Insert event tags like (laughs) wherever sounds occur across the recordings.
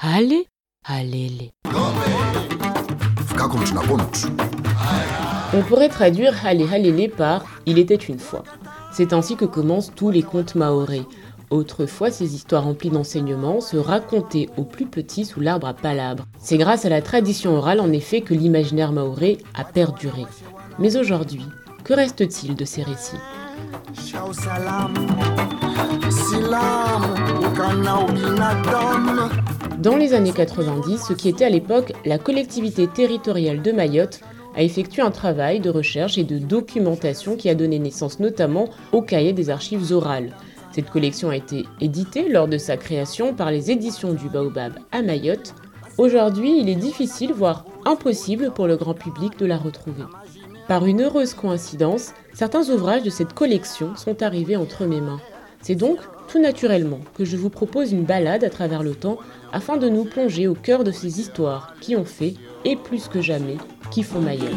Allez, allez, On pourrait traduire Hale Halele par Il était une fois. C'est ainsi que commencent tous les contes maorés. Autrefois, ces histoires remplies d'enseignements se racontaient aux plus petits sous l'arbre à palabres. C'est grâce à la tradition orale en effet que l'imaginaire maoré a perduré. Mais aujourd'hui, que reste-t-il de ces récits? Dans les années 90, ce qui était à l'époque la collectivité territoriale de Mayotte a effectué un travail de recherche et de documentation qui a donné naissance notamment au cahier des archives orales. Cette collection a été éditée lors de sa création par les éditions du Baobab à Mayotte. Aujourd'hui, il est difficile, voire impossible pour le grand public de la retrouver. Par une heureuse coïncidence, certains ouvrages de cette collection sont arrivés entre mes mains. C'est donc tout naturellement que je vous propose une balade à travers le temps afin de nous plonger au cœur de ces histoires qui ont fait, et plus que jamais, qui font Mayotte.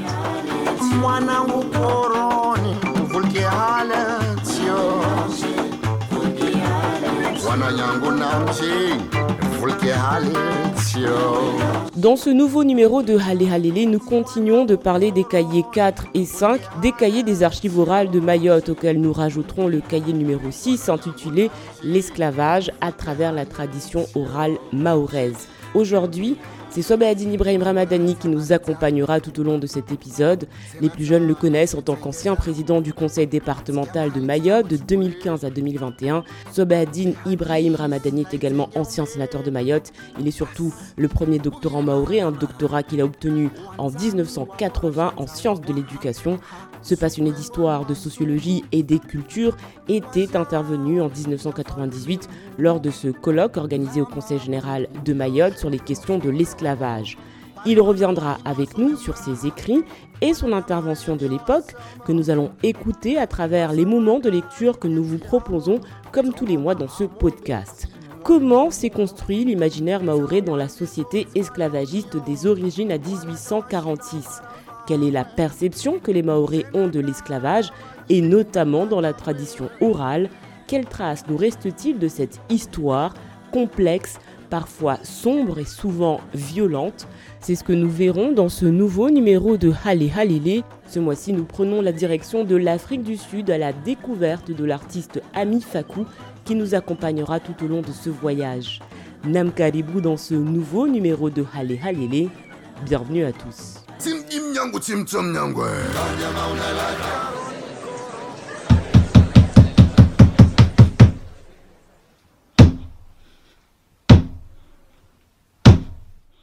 Dans ce nouveau numéro de Hale Halele, nous continuons de parler des cahiers 4 et 5, des cahiers des archives orales de Mayotte, auxquels nous rajouterons le cahier numéro 6 intitulé L'esclavage à travers la tradition orale mahoraise. Aujourd'hui, c'est Sobaadine Ibrahim Ramadani qui nous accompagnera tout au long de cet épisode. Les plus jeunes le connaissent en tant qu'ancien président du conseil départemental de Mayotte de 2015 à 2021. Sobaadine Ibrahim Ramadani est également ancien sénateur de Mayotte. Il est surtout le premier doctorant maoré, un doctorat qu'il a obtenu en 1980 en sciences de l'éducation. Ce passionné d'histoire, de sociologie et des cultures était intervenu en 1998 lors de ce colloque organisé au Conseil général de Mayotte sur les questions de l'esclavage. Il reviendra avec nous sur ses écrits et son intervention de l'époque que nous allons écouter à travers les moments de lecture que nous vous proposons comme tous les mois dans ce podcast. Comment s'est construit l'imaginaire maoré dans la société esclavagiste des origines à 1846 quelle est la perception que les Maoris ont de l'esclavage et notamment dans la tradition orale? Quelle trace nous reste-t-il de cette histoire complexe, parfois sombre et souvent violente? C'est ce que nous verrons dans ce nouveau numéro de Hale Halile. Ce mois-ci, nous prenons la direction de l'Afrique du Sud à la découverte de l'artiste Ami Fakou qui nous accompagnera tout au long de ce voyage. Nam Karibou dans ce nouveau numéro de Hale Halile. Bienvenue à tous.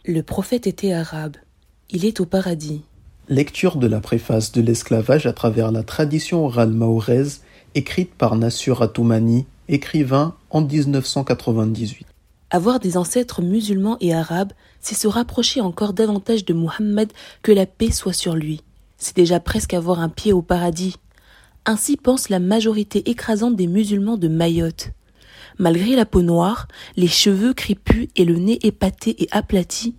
Le prophète était arabe. Il est au paradis. Lecture de la préface de l'esclavage à travers la tradition orale mahoraise, écrite par Nassur Atoumani, écrivain en 1998. Avoir des ancêtres musulmans et arabes, c'est se rapprocher encore davantage de Muhammad que la paix soit sur lui. C'est déjà presque avoir un pied au paradis. Ainsi pense la majorité écrasante des musulmans de Mayotte. Malgré la peau noire, les cheveux crépus et le nez épaté et aplati,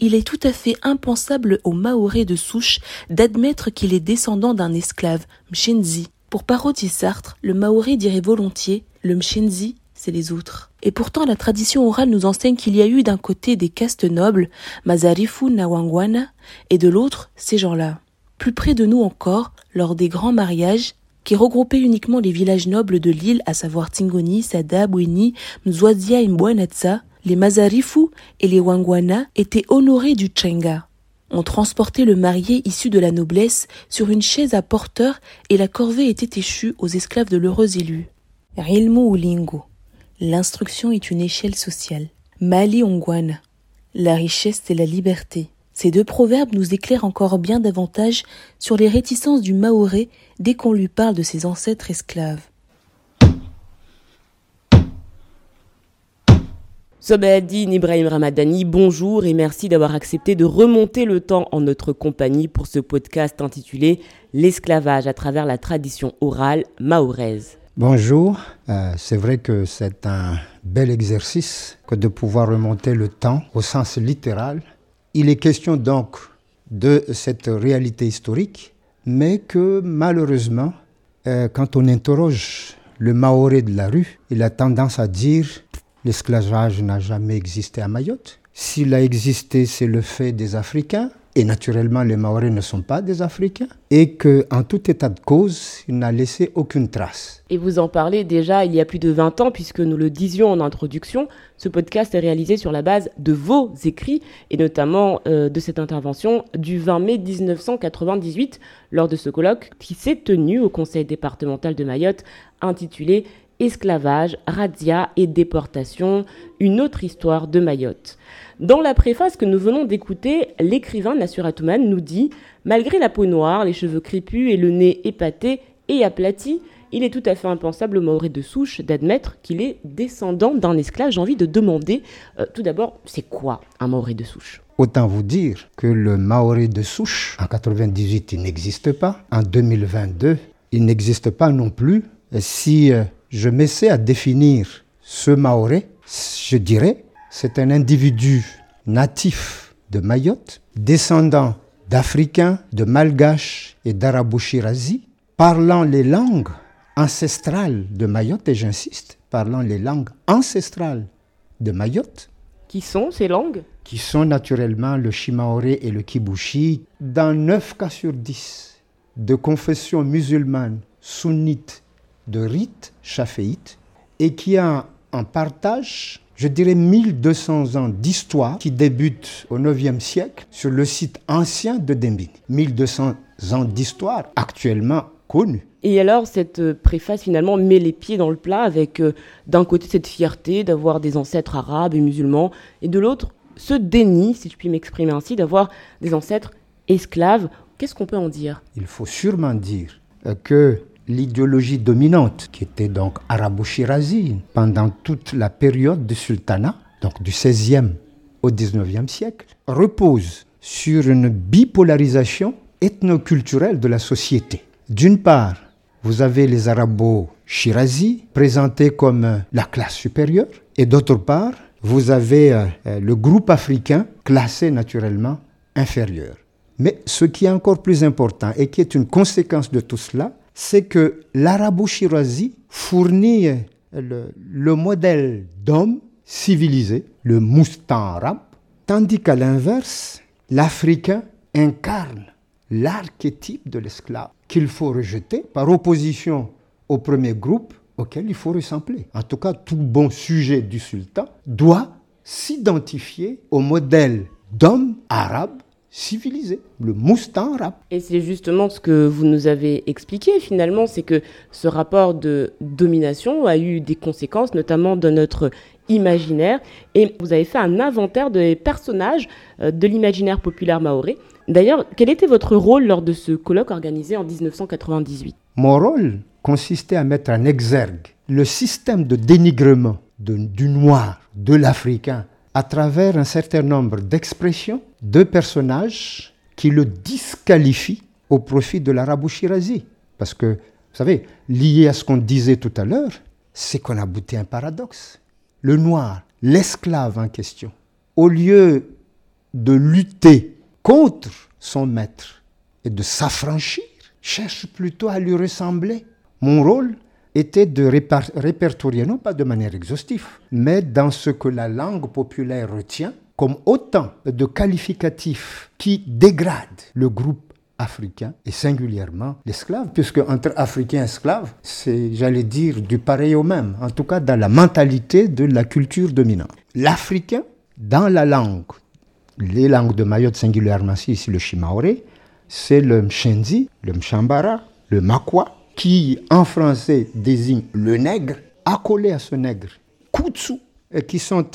il est tout à fait impensable aux Maorés de souche d'admettre qu'il est descendant d'un esclave, Mshenzi. Pour parodier Sartre, le Maoré dirait volontiers le Mshenzi c'est les autres. Et pourtant, la tradition orale nous enseigne qu'il y a eu d'un côté des castes nobles, Mazarifu Nawangwana, et de l'autre, ces gens-là. Plus près de nous encore, lors des grands mariages, qui regroupaient uniquement les villages nobles de l'île, à savoir Tingoni, Sada, Bweni, Mzwazia et Mbwanatsa, les Mazarifu et les Wangwana étaient honorés du Tchenga. On transportait le marié issu de la noblesse sur une chaise à porteur et la corvée était échue aux esclaves de l'heureux élu. Rilmu. L'instruction est une échelle sociale. Mali Ongwana. La richesse et la liberté. Ces deux proverbes nous éclairent encore bien davantage sur les réticences du Maoré dès qu'on lui parle de ses ancêtres esclaves. Sobadine Ibrahim Ramadani, bonjour et merci d'avoir accepté de remonter le temps en notre compagnie pour ce podcast intitulé L'esclavage à travers la tradition orale mahoraise. Bonjour, euh, c'est vrai que c'est un bel exercice que de pouvoir remonter le temps au sens littéral. Il est question donc de cette réalité historique, mais que malheureusement, euh, quand on interroge le Maoré de la rue, il a tendance à dire l'esclavage n'a jamais existé à Mayotte. S'il a existé, c'est le fait des Africains. Et naturellement, les Maoris ne sont pas des Africains. Et qu'en tout état de cause, il n'a laissé aucune trace. Et vous en parlez déjà il y a plus de 20 ans, puisque nous le disions en introduction. Ce podcast est réalisé sur la base de vos écrits, et notamment euh, de cette intervention du 20 mai 1998, lors de ce colloque qui s'est tenu au Conseil départemental de Mayotte, intitulé Esclavage, razzia et déportation, une autre histoire de Mayotte. Dans la préface que nous venons d'écouter, l'écrivain Nassur Atouman nous dit Malgré la peau noire, les cheveux crépus et le nez épaté et aplati, il est tout à fait impensable au Maoré de souche d'admettre qu'il est descendant d'un esclave. J'ai envie de demander, euh, tout d'abord, c'est quoi un Maoré de souche? Autant vous dire que le Maoré de souche, en 98, il n'existe pas. En 2022, il n'existe pas non plus. si euh, je m'essaie à définir ce Maoré, je dirais c'est un individu natif de Mayotte, descendant d'Africains, de Malgaches et d'Arabou-Shirazi, parlant les langues ancestrales de Mayotte, et j'insiste, parlant les langues ancestrales de Mayotte. Qui sont ces langues? Qui sont naturellement le Shimaoré et le Kibushi, dans 9 cas sur 10 de confession musulmane, sunnite, de rite chaféite, et qui a en partage je dirais 1200 ans d'histoire qui débute au 9e siècle sur le site ancien de Dembini. 1200 ans d'histoire actuellement connue. Et alors, cette préface finalement met les pieds dans le plat avec euh, d'un côté cette fierté d'avoir des ancêtres arabes et musulmans, et de l'autre ce déni, si je puis m'exprimer ainsi, d'avoir des ancêtres esclaves. Qu'est-ce qu'on peut en dire? Il faut sûrement dire euh, que l'idéologie dominante, qui était donc arabo-shirazi pendant toute la période du sultanat, donc du XVIe au XIXe siècle, repose sur une bipolarisation ethnoculturelle de la société. D'une part, vous avez les arabo-shirazi présentés comme la classe supérieure, et d'autre part, vous avez euh, le groupe africain classé naturellement inférieur. Mais ce qui est encore plus important et qui est une conséquence de tout cela, c'est que l'arabo-shirazi fournit le, modèle d'homme civilisé, le moustan arabe, tandis qu'à l'inverse, l'Africain incarne l'archétype de l'esclave qu'il faut rejeter par opposition au premier groupe auquel il faut ressembler. En tout cas, tout bon sujet du sultan doit s'identifier au modèle d'homme arabe civilisé, le moustan arabe. Et c'est justement ce que vous nous avez expliqué finalement, c'est que ce rapport de domination a eu des conséquences, notamment dans notre imaginaire. Et vous avez fait un inventaire des personnages euh, de l'imaginaire populaire maoré. D'ailleurs, quel était votre rôle lors de ce colloque organisé en 1998 Mon rôle consistait à mettre en exergue le système de dénigrement du noir, de l'africain, à travers un certain nombre d'expressions de personnages qui le disqualifient au profit de l'arabo-shirazi. Parce que, vous savez, lié à ce qu'on disait tout à l'heure, c'est qu'on a bouté un paradoxe. Le noir, l'esclave en question, au lieu de lutter contre son maître et de s'affranchir, cherche plutôt à lui ressembler. Mon rôle, était de répertorier, non pas de manière exhaustive, mais dans ce que la langue populaire retient comme autant de qualificatifs qui dégradent le groupe africain et singulièrement l'esclave, puisque entre africain et esclave, c'est, j'allais dire, du pareil au même, en tout cas dans la mentalité de la culture dominante. L'africain, dans la langue, les langues de Mayotte singulièrement ici, le Shimaoré, c'est le Mshenzi, le Mshambara, le Makwa, qui en français désigne le nègre, accolé à ce nègre, kutsu, qui, sont,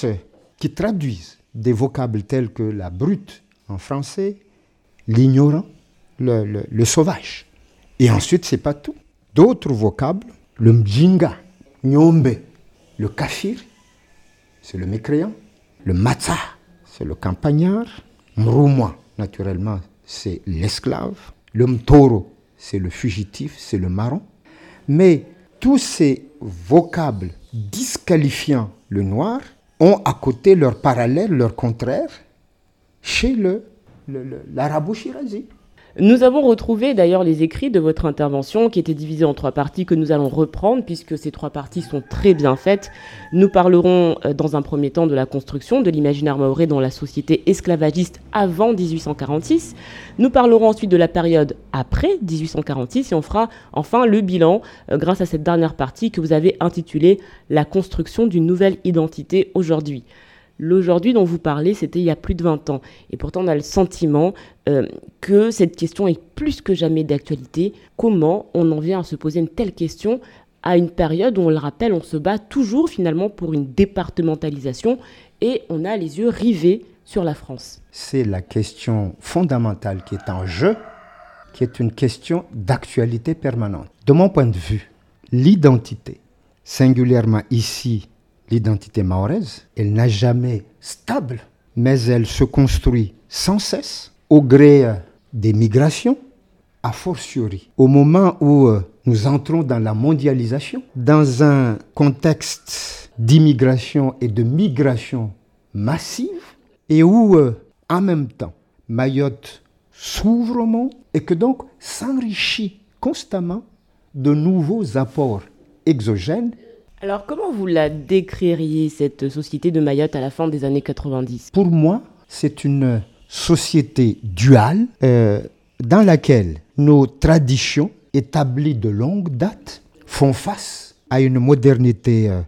qui traduisent des vocables tels que la brute en français, l'ignorant, le, sauvage. Et ensuite, c'est pas tout. D'autres vocables, le mjinga, nyombe, le kafir, c'est le mécréant, le matza, c'est le campagnard, mrumwa, naturellement, c'est l'esclave, le mtoro, c'est le fugitif, c'est le marron. Mais tous ces vocables disqualifiant le noir ont à côté leur parallèle, leur contraire, chez le, l'arabo-shirazi. Nous avons retrouvé d'ailleurs les écrits de votre intervention qui étaient divisés en trois parties que nous allons reprendre puisque ces trois parties sont très bien faites. Nous parlerons euh, dans un premier temps de la construction de l'imaginaire maoré dans la société esclavagiste avant 1846. Nous parlerons ensuite de la période après 1846 et on fera enfin le bilan euh, grâce à cette dernière partie que vous avez intitulée La construction d'une nouvelle identité aujourd'hui. L'aujourd'hui dont vous parlez, c'était il y a plus de 20 ans. Et pourtant, on a le sentiment euh, que cette question est plus que jamais d'actualité. Comment on en vient à se poser une telle question à une période où, on le rappelle, on se bat toujours finalement pour une départementalisation et on a les yeux rivés sur la France? C'est la question fondamentale qui est en jeu, qui est une question d'actualité permanente. De mon point de vue, l'identité, singulièrement ici l'identité mahoraise, elle n'a jamais stable, mais elle se construit sans cesse au gré euh, des migrations, a fortiori. Au moment où euh, nous entrons dans la mondialisation, dans un contexte d'immigration et de migration massive, et où euh, en même temps Mayotte s'ouvre au monde et que donc s'enrichit constamment de nouveaux apports exogènes alors comment vous la décririez, cette société de Mayotte à la fin des années 90 Pour moi, c'est une société duale euh, dans laquelle nos traditions établies de longue date font face à une modernité euh,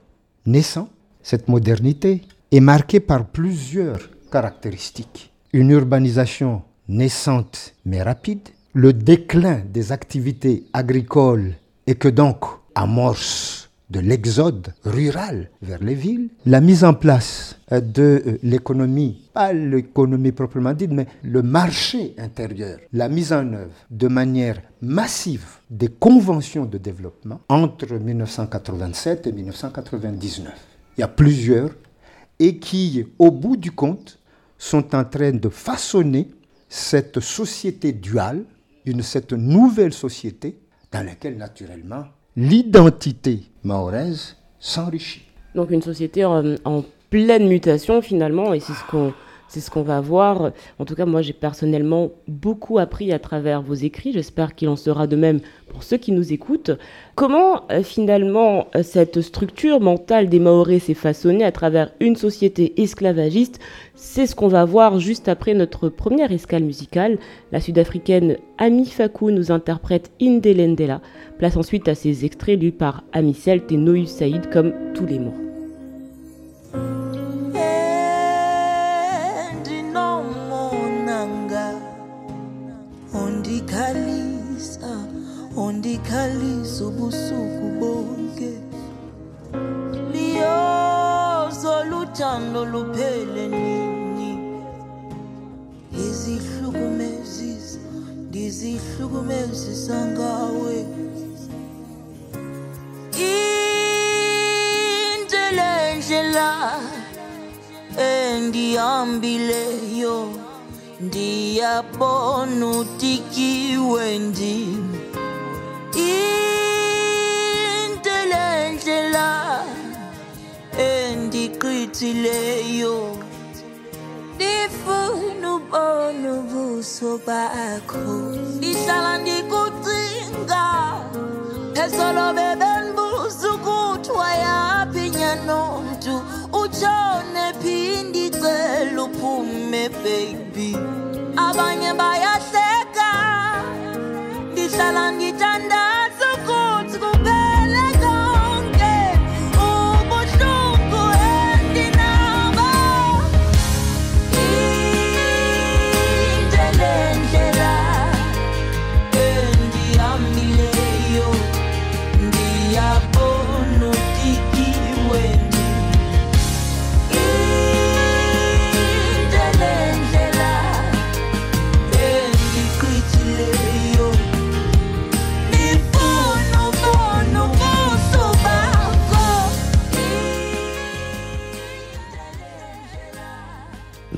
naissante. Cette modernité est marquée par plusieurs caractéristiques. Une urbanisation naissante mais rapide, le déclin des activités agricoles et que donc amorce de l'exode rural vers les villes, la mise en place euh, de euh, l'économie, pas l'économie proprement dite, mais le marché intérieur, la mise en œuvre de manière massive des conventions de développement entre 1987 et 1999. Il y a plusieurs et qui, au bout du compte, sont en train de façonner cette société duale, une, cette nouvelle société dans laquelle naturellement l'identité mahoraise s'enrichit. Donc une société en, pleine mutation finalement, et c'est ce qu'on c'est ce qu'on va voir. En tout cas, moi, j'ai personnellement beaucoup appris à travers vos écrits. J'espère qu'il en sera de même pour ceux qui nous écoutent. Comment, euh, finalement, euh, cette structure mentale des Maoris s'est façonnée à travers une société esclavagiste? C'est ce qu'on va voir juste après notre première escale musicale. La sud-africaine Ami Fakou nous interprète Indelendela. Place ensuite à ces extraits lus par Ami Celt et Noï Saïd comme tous les mots. Ondikhalisa ubusuku bonke. Liyozo luthando luphele nini? Izihlukumezisa ndizihlukumezisa ngawe. Intelendlela endihambileyo ndiyabona utikiwe ndim intelendlela endiqithileyo ndifuna ubona ubuso bakho. Ndihlala ndikucinga phezolo bebendibuza ukuthi wayaphi nyanomntu utshone phi ndicela uphume baby. Abanye bayahleka ndihlala ndithandaza.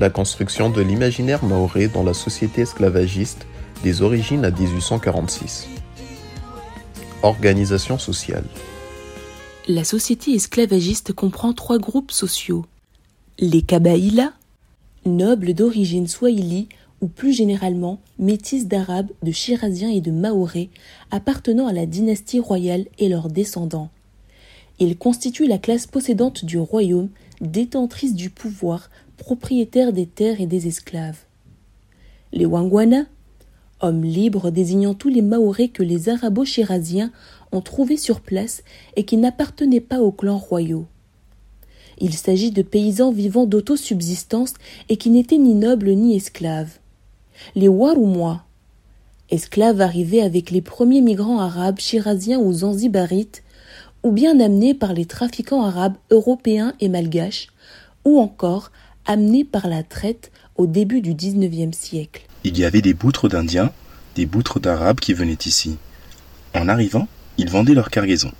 La construction de l'imaginaire maoré dans la société esclavagiste des origines à 1846. Organisation sociale. La société esclavagiste comprend trois groupes sociaux. Les Kabaïla, nobles d'origine swahili ou plus généralement métis d'Arabes, de Chiraziens et de Mahorais appartenant à la dynastie royale et leurs descendants. Ils constituent la classe possédante du royaume, détentrice du pouvoir, propriétaire des terres et des esclaves. Les Wangwana, hommes libres désignant tous les Mahorais que les Arabo-Chiraziens ont trouvés sur place et qui n'appartenaient pas aux clans royaux. Il s'agit de paysans vivant d'autosubsistance et qui n'étaient ni nobles ni esclaves. Les Waroumois, esclaves arrivés avec les premiers migrants arabes chiraziens ou zanzibarites, ou bien amenés par les trafiquants arabes européens et malgaches, ou encore amenés par la traite au début du XIXe siècle. Il y avait des boutres d'Indiens, des boutres d'Arabes qui venaient ici. En arrivant, ils vendaient leur cargaison.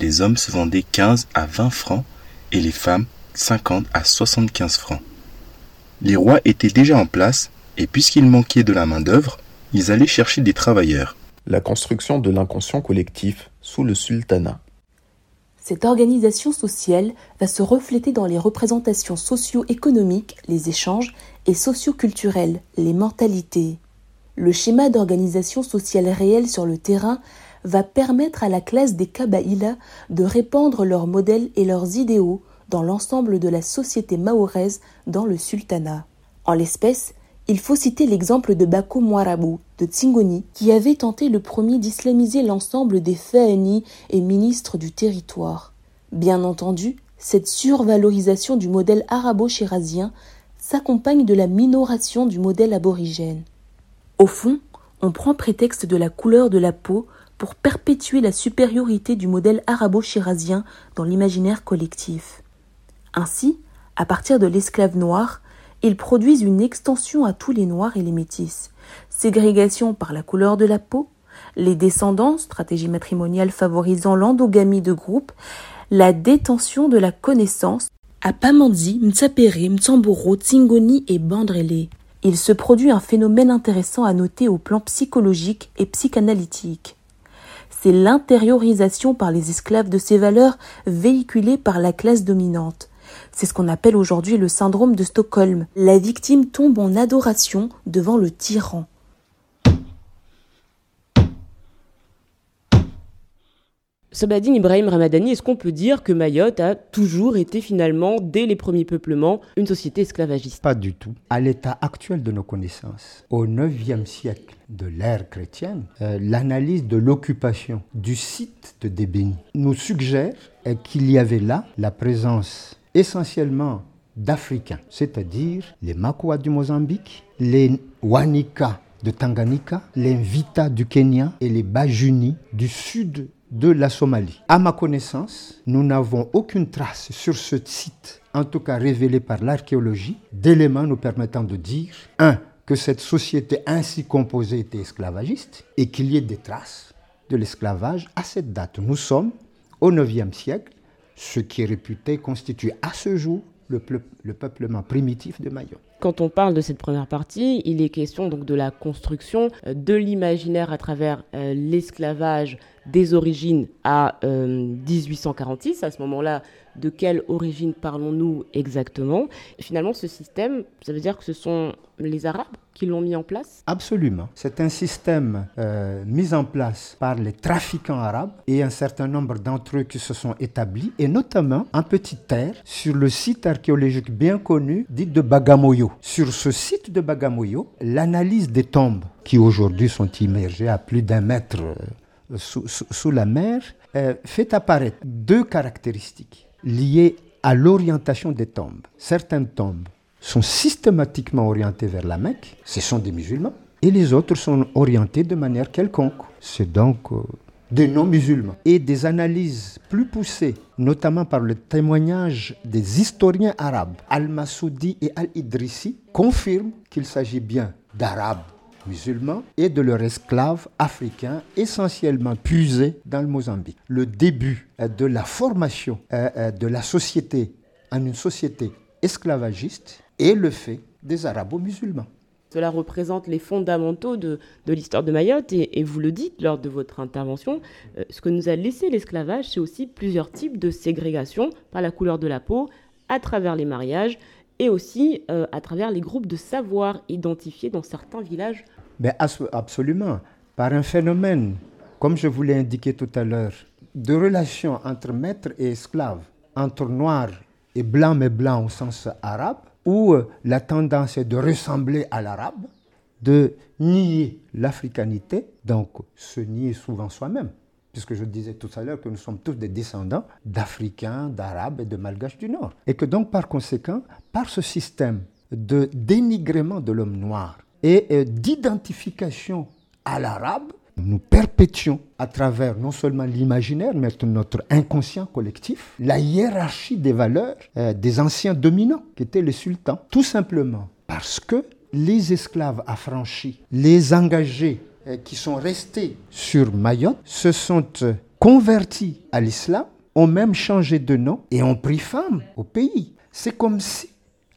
Les hommes se vendaient 15 à 20 francs et les femmes 50 à 75 francs. Les rois étaient déjà en place et puisqu'il manquait de la main-d'œuvre, ils allaient chercher des travailleurs. La construction de l'inconscient collectif sous le sultanat. Cette organisation sociale va se refléter dans les représentations socio-économiques, les échanges, et socio-culturelles, les mentalités. Le schéma d'organisation sociale réelle sur le terrain va permettre à la classe des Kabaïla de répandre leurs modèles et leurs idéaux dans l'ensemble de la société mahoraise dans le sultanat. En l'espèce, il faut citer l'exemple de Bako Mouarabou de Tsingoni qui avait tenté le premier d'islamiser l'ensemble des Fahani et ministres du territoire. Bien entendu, cette survalorisation du modèle arabo-shirazien s'accompagne de la minoration du modèle aborigène. Au fond, on prend prétexte de la couleur de la peau pour perpétuer la supériorité du modèle arabo-shirazien dans l'imaginaire collectif. Ainsi, à partir de l'esclave noir, ils produisent une extension à tous les noirs et les métis. Ségrégation par la couleur de la peau, les descendants, stratégie matrimoniale favorisant l'endogamie de groupe, la détention de la connaissance, à Pamandzi, Mtsapere, Mtsamboro, Tsingoni et Bandrélé. Il se produit un phénomène intéressant à noter au plan psychologique et psychanalytique. C'est l'intériorisation par les esclaves de ces valeurs véhiculées par la classe dominante. C'est ce qu'on appelle aujourd'hui le syndrome de Stockholm. La victime tombe en adoration devant le tyran. Sabadine Ibrahim Ramadani, est-ce qu'on peut dire que Mayotte a toujours été finalement, dès les premiers peuplements, une société esclavagiste? Pas du tout. À l'état actuel de nos connaissances, au IXe siècle de l'ère chrétienne, euh, l'analyse de l'occupation du site de Débéni nous suggère euh, qu'il y avait là la présence essentiellement d'Africains, c'est-à-dire les Makwa du Mozambique, les Wanika de Tanganyika, les Mvita du Kenya et les Bajuni du sud de la Somalie. À ma connaissance, nous n'avons aucune trace sur ce site, en tout cas révélé par l'archéologie, d'éléments nous permettant de dire, un, que cette société ainsi composée était esclavagiste et qu'il y ait des traces de l'esclavage à cette date. Nous sommes au IXe siècle, ce qui est réputé constitue à ce jour le, peuplement primitif de Mayotte. Quand on parle de cette première partie, il est question donc de la construction euh, de l'imaginaire à travers euh, l'esclavage des origines à euh, 1846. À ce moment-là, de quelle origine parlons-nous exactement? Finalement, ce système, ça veut dire que ce sont les Arabes qui l'ont mis en place? Absolument. C'est un système euh, mis en place par les trafiquants arabes et un certain nombre d'entre eux qui se sont établis, et notamment en petite terre, sur le site archéologique bien connu dit de Bagamoyo. Sur ce site de Bagamoyo, l'analyse des tombes qui aujourd'hui sont immergées à plus d'un mètre euh, sous, sous- la mer euh, fait apparaître deux caractéristiques liées à l'orientation des tombes. Certaines tombes sont systématiquement orientés vers la Mecque, ce sont des musulmans, et les autres sont orientés de manière quelconque. C'est donc euh, des non-musulmans. Et des analyses plus poussées, notamment par le témoignage des historiens arabes, Al-Masoudi et Al-Idrissi, confirment qu'il s'agit bien d'arabes musulmans et de leurs esclaves africains essentiellement puisés dans le Mozambique. Le début euh, de la formation euh, euh, de la société en une société esclavagiste est le fait des arabo-musulmans. Cela représente les fondamentaux de, l'histoire de Mayotte et, vous le dites lors de votre intervention, euh, ce que nous a laissé l'esclavage, c'est aussi plusieurs types de ségrégation par la couleur de la peau, à travers les mariages et aussi euh, à travers les groupes de savoir identifiés dans certains villages. Mais absolument, par un phénomène, comme je vous l'ai indiqué tout à l'heure, de relation entre maître et esclave, entre noir et blanc, mais blanc au sens arabe, où euh, la tendance est de ressembler à l'arabe, de nier l'africanité, donc se nier souvent soi-même, puisque je disais tout à l'heure que nous sommes tous des descendants d'Africains, d'Arabes et de Malgaches du Nord. Et que donc par conséquent, par ce système de dénigrement de l'homme noir et euh, d'identification à l'arabe, nous perpétuons à travers non seulement l'imaginaire, mais notre inconscient collectif, la hiérarchie des valeurs euh, des anciens dominants, qui étaient les sultans. Tout simplement parce que les esclaves affranchis, les engagés euh, qui sont restés sur Mayotte, se sont euh, convertis à l'islam, ont même changé de nom et ont pris femme au pays. C'est comme si,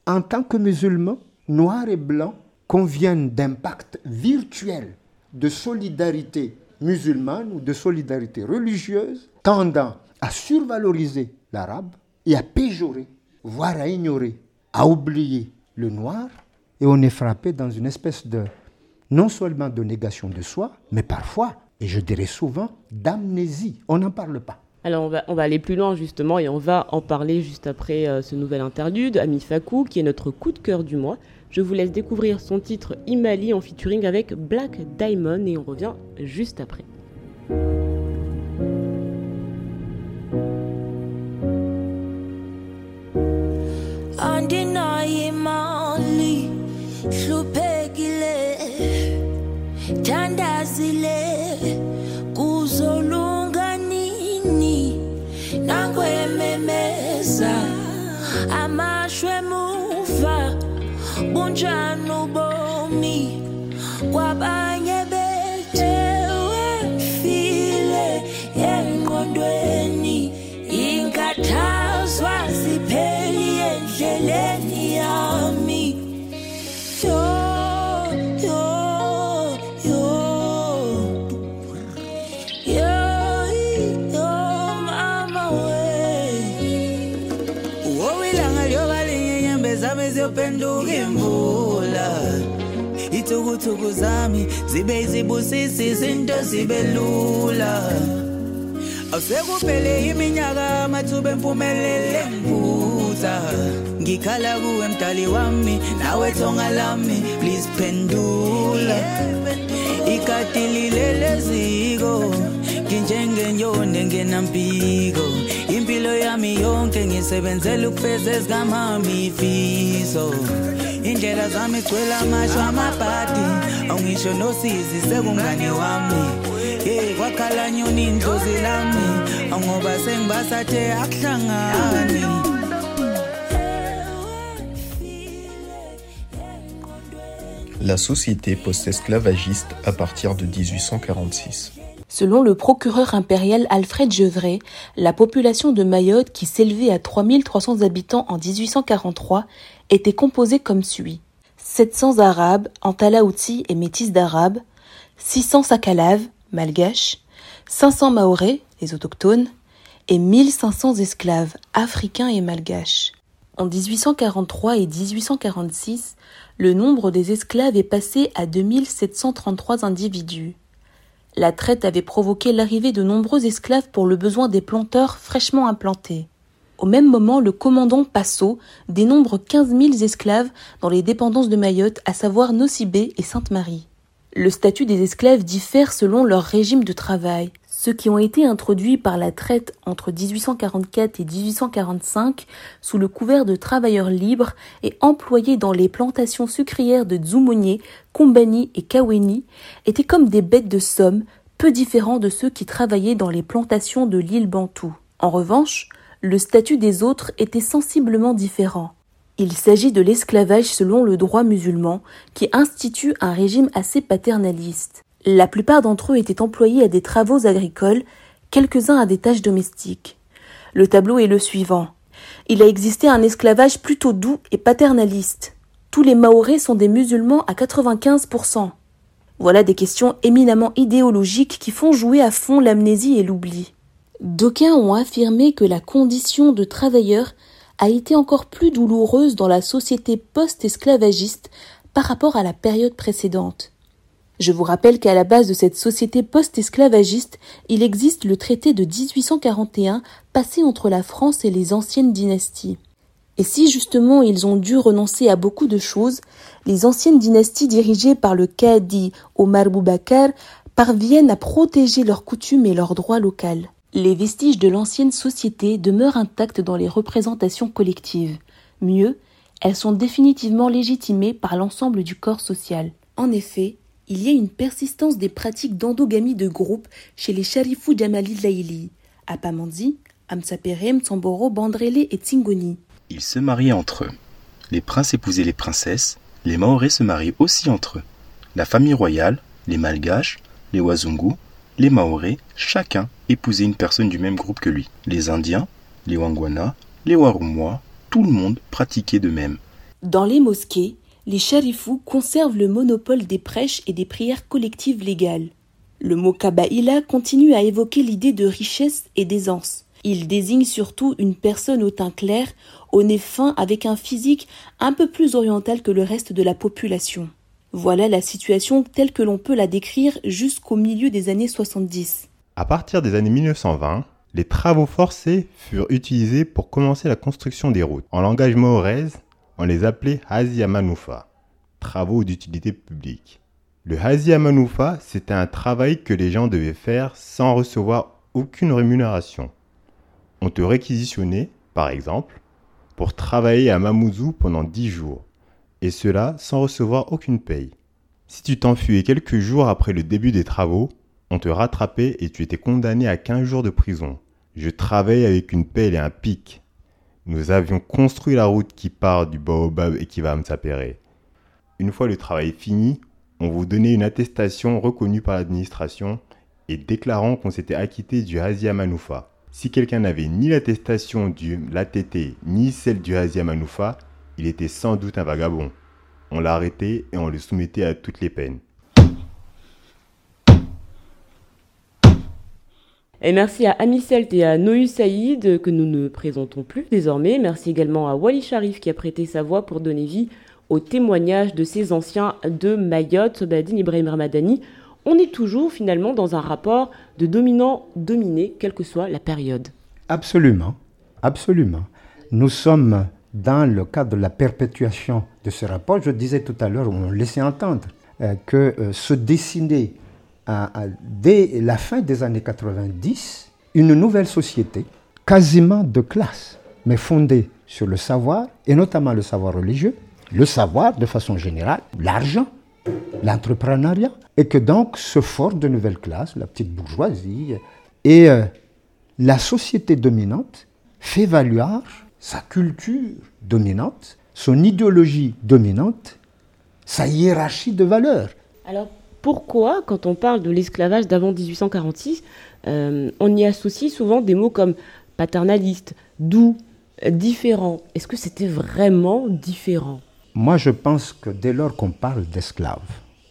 en tant que musulmans, noirs et blancs, conviennent d'un pacte virtuel de solidarité musulmane ou de solidarité religieuse tendant à survaloriser l'arabe et à péjorer, voire à ignorer, à oublier le noir. Et on est frappé dans une espèce de, non seulement de négation de soi, mais parfois, et je dirais souvent, d'amnésie. On n'en parle pas. Alors on va, on va aller plus loin justement et on va en parler juste après euh, ce nouvel interlude. Ami Fakou, qui est notre coup de cœur du mois. Je vous laisse découvrir son titre Imali en featuring avec Black Diamond et on revient juste après. don't Ithukuthukhu zami zibe izibusisi izinto zibe lula. Awusekuphele iminyaka amathuba empumelelo engiphuza Ngikhala kuwe mdali wami nawe thonga lami please phendula Ikati lileleziko nginjengenyoni engenampiko impilo yami yonke ngisebenzela ukufeza ezikamami ifiso. La société post-esclavagiste à partir de 1846. Selon le procureur impérial Alfred Gevray, la population de Mayotte, qui s'élevait à 3300 habitants en 1843, était composée comme suit. 700 Arabes, Antalaouti et métis d'Arabes, 600 Sakalaves, Malgaches, 500 Maorais, les autochtones, et 1500 esclaves, africains et malgaches. En 1843 et 1846, le nombre des esclaves est passé à 2733 individus. La traite avait provoqué l'arrivée de nombreux esclaves pour le besoin des planteurs fraîchement implantés. Au même moment, le commandant Passot dénombre 15 000 esclaves dans les dépendances de Mayotte, à savoir Nocibé et Sainte-Marie. Le statut des esclaves diffère selon leur régime de travail. Ceux qui ont été introduits par la traite entre 1844 et 1845 sous le couvert de travailleurs libres et employés dans les plantations sucrières de Dzumonier, Kumbani et Kaweni étaient comme des bêtes de somme, peu différents de ceux qui travaillaient dans les plantations de l'île Bantou. En revanche, le statut des autres était sensiblement différent. Il s'agit de l'esclavage selon le droit musulman, qui institue un régime assez paternaliste. La plupart d'entre eux étaient employés à des travaux agricoles, quelques-uns à des tâches domestiques. Le tableau est le suivant. Il a existé un esclavage plutôt doux et paternaliste. Tous les Mahorais sont des musulmans à 95%. Voilà des questions éminemment idéologiques qui font jouer à fond l'amnésie et l'oubli. D'aucuns ont affirmé que la condition de travailleur a été encore plus douloureuse dans la société post-esclavagiste par rapport à la période précédente. Je vous rappelle qu'à la base de cette société post-esclavagiste, il existe le traité de 1841 passé entre la France et les anciennes dynasties. Et si justement ils ont dû renoncer à beaucoup de choses, les anciennes dynasties dirigées par le Qadi Omar Boubacar parviennent à protéger leurs coutumes et leurs droits locaux. Les vestiges de l'ancienne société demeurent intacts dans les représentations collectives. Mieux, elles sont définitivement légitimées par l'ensemble du corps social. En effet, il y a une persistance des pratiques d'endogamie de groupe chez les Sharifou Jamali Laili, à Pamandi, Amsaperem, Tsamboro, Bandrele et Tsingoni. Ils se mariaient entre eux. Les princes épousaient les princesses, les Maoris se marient aussi entre eux. La famille royale, les Malgaches, les Wazungu, les Maoris, chacun épousait une personne du même groupe que lui. Les Indiens, les Wangwana, les Warumwa, tout le monde pratiquait de même. Dans les mosquées, les charifous conservent le monopole des prêches et des prières collectives légales. Le mot Kabaïla continue à évoquer l'idée de richesse et d'aisance. Il désigne surtout une personne au teint clair, au nez fin avec un physique un peu plus oriental que le reste de la population. Voilà la situation telle que l'on peut la décrire jusqu'au milieu des années 70. À partir des années 1920, les travaux forcés furent utilisés pour commencer la construction des routes. En langage maorez, on les appelait Hazi Amanoufa, travaux d'utilité publique. Le Hazi Amanoufa, c'était un travail que les gens devaient faire sans recevoir aucune rémunération. On te réquisitionnait, par exemple, pour travailler à Mamoudzou pendant 10 jours, et cela sans recevoir aucune paye. Si tu t'enfuyais quelques jours après le début des travaux, on te rattrapait et tu étais condamné à 15 jours de prison. Je travaillais avec une pelle et un pic. Nous avions construit la route qui part du Baobab et qui va à Msapere. Une fois le travail fini, on vous donnait une attestation reconnue par l'administration et déclarant qu'on s'était acquitté du Hazia Manoufa. Si quelqu'un n'avait ni l'attestation du l'ATT ni celle du Hazia Manoufa, il était sans doute un vagabond. On l'arrêtait et on le soumettait à toutes les peines. Et merci à Ami Celt et à Nohu Saïd que nous ne présentons plus désormais. Merci également à Wally Sharif qui a prêté sa voix pour donner vie au témoignage de ces anciens de Mayotte, Badine Ibrahim Ramadani. On est toujours finalement dans un rapport de dominant-dominé, quelle que soit la période. Absolument, absolument. Nous sommes dans le cadre de la perpétuation de ce rapport. Je disais tout à l'heure, on laissait entendre euh, que euh, se dessinait dès la fin des années 90 une nouvelle société, quasiment de classe, mais fondée sur le savoir, et notamment le savoir religieux, le savoir de façon générale, l'argent, l'entrepreneuriat, et que donc se forment de nouvelles classes, la petite bourgeoisie, et euh, la société dominante fait valoir sa culture dominante, son idéologie dominante, sa hiérarchie de valeurs. Pourquoi, quand on parle de l'esclavage d'avant 1846, euh, on y associe souvent des mots comme paternaliste, doux, euh, différent. Est-ce que c'était vraiment différent? Moi, je pense que dès lors qu'on parle d'esclaves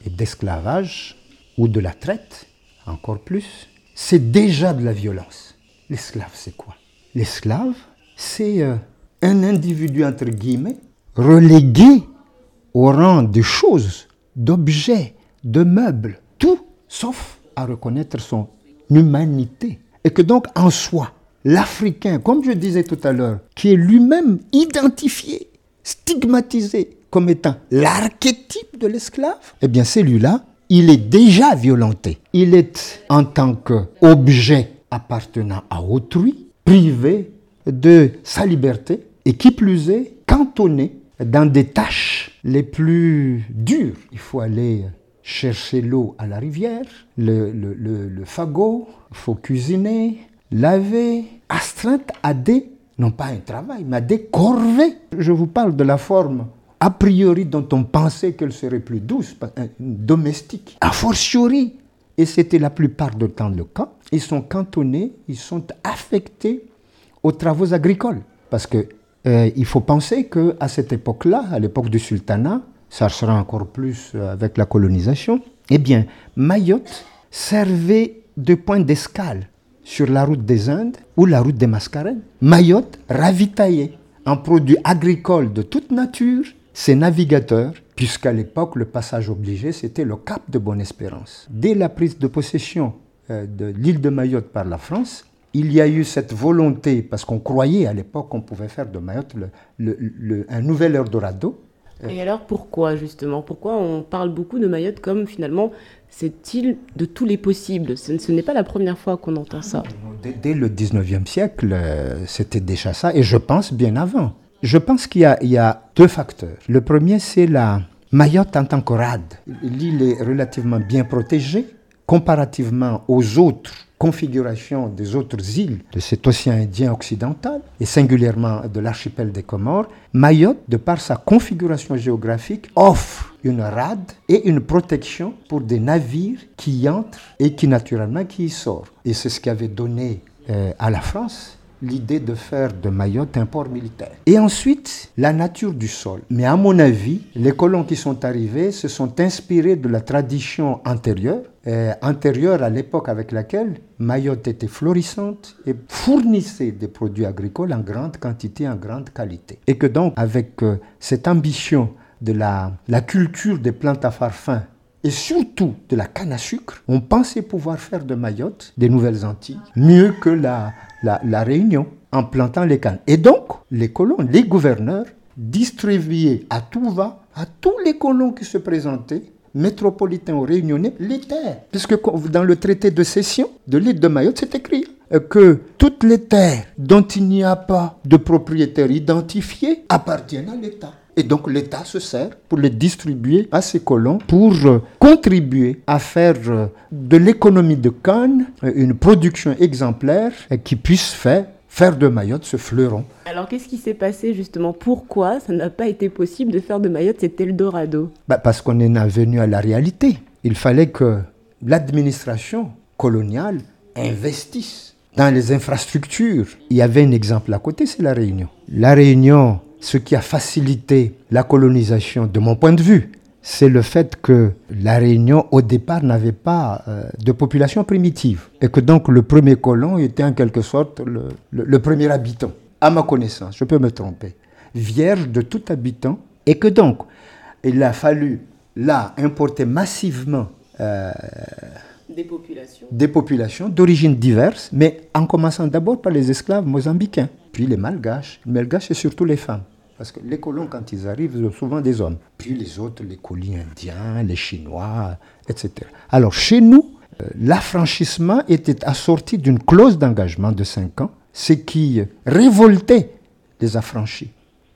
et d'esclavage, ou de la traite, encore plus, c'est déjà de la violence. L'esclave, c'est quoi? L'esclave, c'est euh, un individu, entre guillemets, relégué au rang de choses, d'objets, de meubles, tout sauf à reconnaître son humanité. Et que donc, en soi, l'Africain, comme je disais tout à l'heure, qui est lui-même identifié, stigmatisé comme étant l'archétype de l'esclave, eh bien celui-là, il est déjà violenté. Il est en tant qu'objet appartenant à autrui, privé de sa liberté, et qui plus est, cantonné dans des tâches les plus dures. Il faut aller chercher l'eau à la rivière, le, le- le- fagot, il faut cuisiner, laver, astreinte à des, non pas un travail, mais à des corvées. Je vous parle de la forme a priori dont on pensait qu'elle serait plus douce, euh, domestique. A fortiori, et c'était la plupart du temps le cas, ils sont cantonnés, ils sont affectés aux travaux agricoles. Parce que euh, il faut penser que à cette époque-là, à l'époque du sultanat, ça sera encore plus euh, avec la colonisation, eh bien, Mayotte servait de point d'escale sur la route des Indes ou la route des Mascarenes. Mayotte ravitaillait en produits agricoles de toute nature, ces navigateurs, puisqu'à l'époque le passage obligé c'était le cap de Bonne-Espérance. Dès la prise de possession euh, de l'île de Mayotte par la France, il y a eu cette volonté, parce qu'on croyait à l'époque qu'on pouvait faire de Mayotte un nouvel Eldorado, Et alors pourquoi justement? Pourquoi on parle beaucoup de Mayotte comme finalement cette île de tous les possibles? Ce, n'est pas la première fois qu'on entend ça. Dès, le 19e siècle, euh, c'était déjà ça, et je pense bien avant. Je pense qu'il y, y a deux facteurs. Le premier, c'est la Mayotte en tant que rade. L'île est relativement bien protégée comparativement aux autres configurations des autres îles de cet océan Indien occidental, et singulièrement de l'archipel des Comores. Mayotte, de par sa configuration géographique, offre une rade et une protection pour des navires qui y entrent et qui naturellement qui y sortent. Et c'est ce qui avait donné euh, à la France l'idée de faire de Mayotte un port militaire. Et ensuite, la nature du sol. Mais à mon avis, les colons qui sont arrivés se sont inspirés de la tradition antérieure, euh, antérieure à l'époque avec laquelle Mayotte était florissante et fournissait des produits agricoles en grande quantité, en grande qualité. Et que donc, avec euh, cette ambition de la, la culture des plantes à farfin et surtout de la canne à sucre, on pensait pouvoir faire de Mayotte des Nouvelles Antilles mieux que la, la, Réunion en plantant les cannes. Et donc, les colons, les gouverneurs, distribuaient à tout va, à tous les colons qui se présentaient, métropolitains ou réunionnais, les terres. Puisque dans le traité de cession de l'île de Mayotte, c'est écrit euh, que toutes les terres dont il n'y a pas de propriétaire identifié appartiennent à l'État. Et donc l'État se sert pour les distribuer à ses colons pour euh, contribuer à faire euh, de l'économie de canne euh, une production exemplaire qui puisse faire, faire de Mayotte ce fleuron. Alors qu'est-ce qui s'est passé justement? Pourquoi ça n'a pas été possible de faire de Mayotte cet Eldorado? Bah, parce qu'on est venu à la réalité. Il fallait que l'administration coloniale investisse dans les infrastructures. Il y avait un exemple à côté, c'est la Réunion. La Réunion, ce qui a facilité la colonisation, de mon point de vue, c'est le fait que la Réunion, au départ, n'avait pas euh, de population primitive. Et que donc le premier colon était en quelque sorte le, le- le premier habitant. À ma connaissance, je peux me tromper. Vierge de tout habitant. Et que donc, il a fallu, là, importer massivement euh, Des populations. des populations d'origines diverses, mais en commençant d'abord par les esclaves mozambicains, puis les malgaches. Les malgaches, c'est surtout les femmes. Parce que les colons, quand ils arrivent, ils ont souvent des hommes. Puis les autres, les colis indiens, les chinois, etc. Alors chez nous, euh, l'affranchissement était assorti d'une clause d'engagement de 5 ans, ce qui révoltait les affranchis.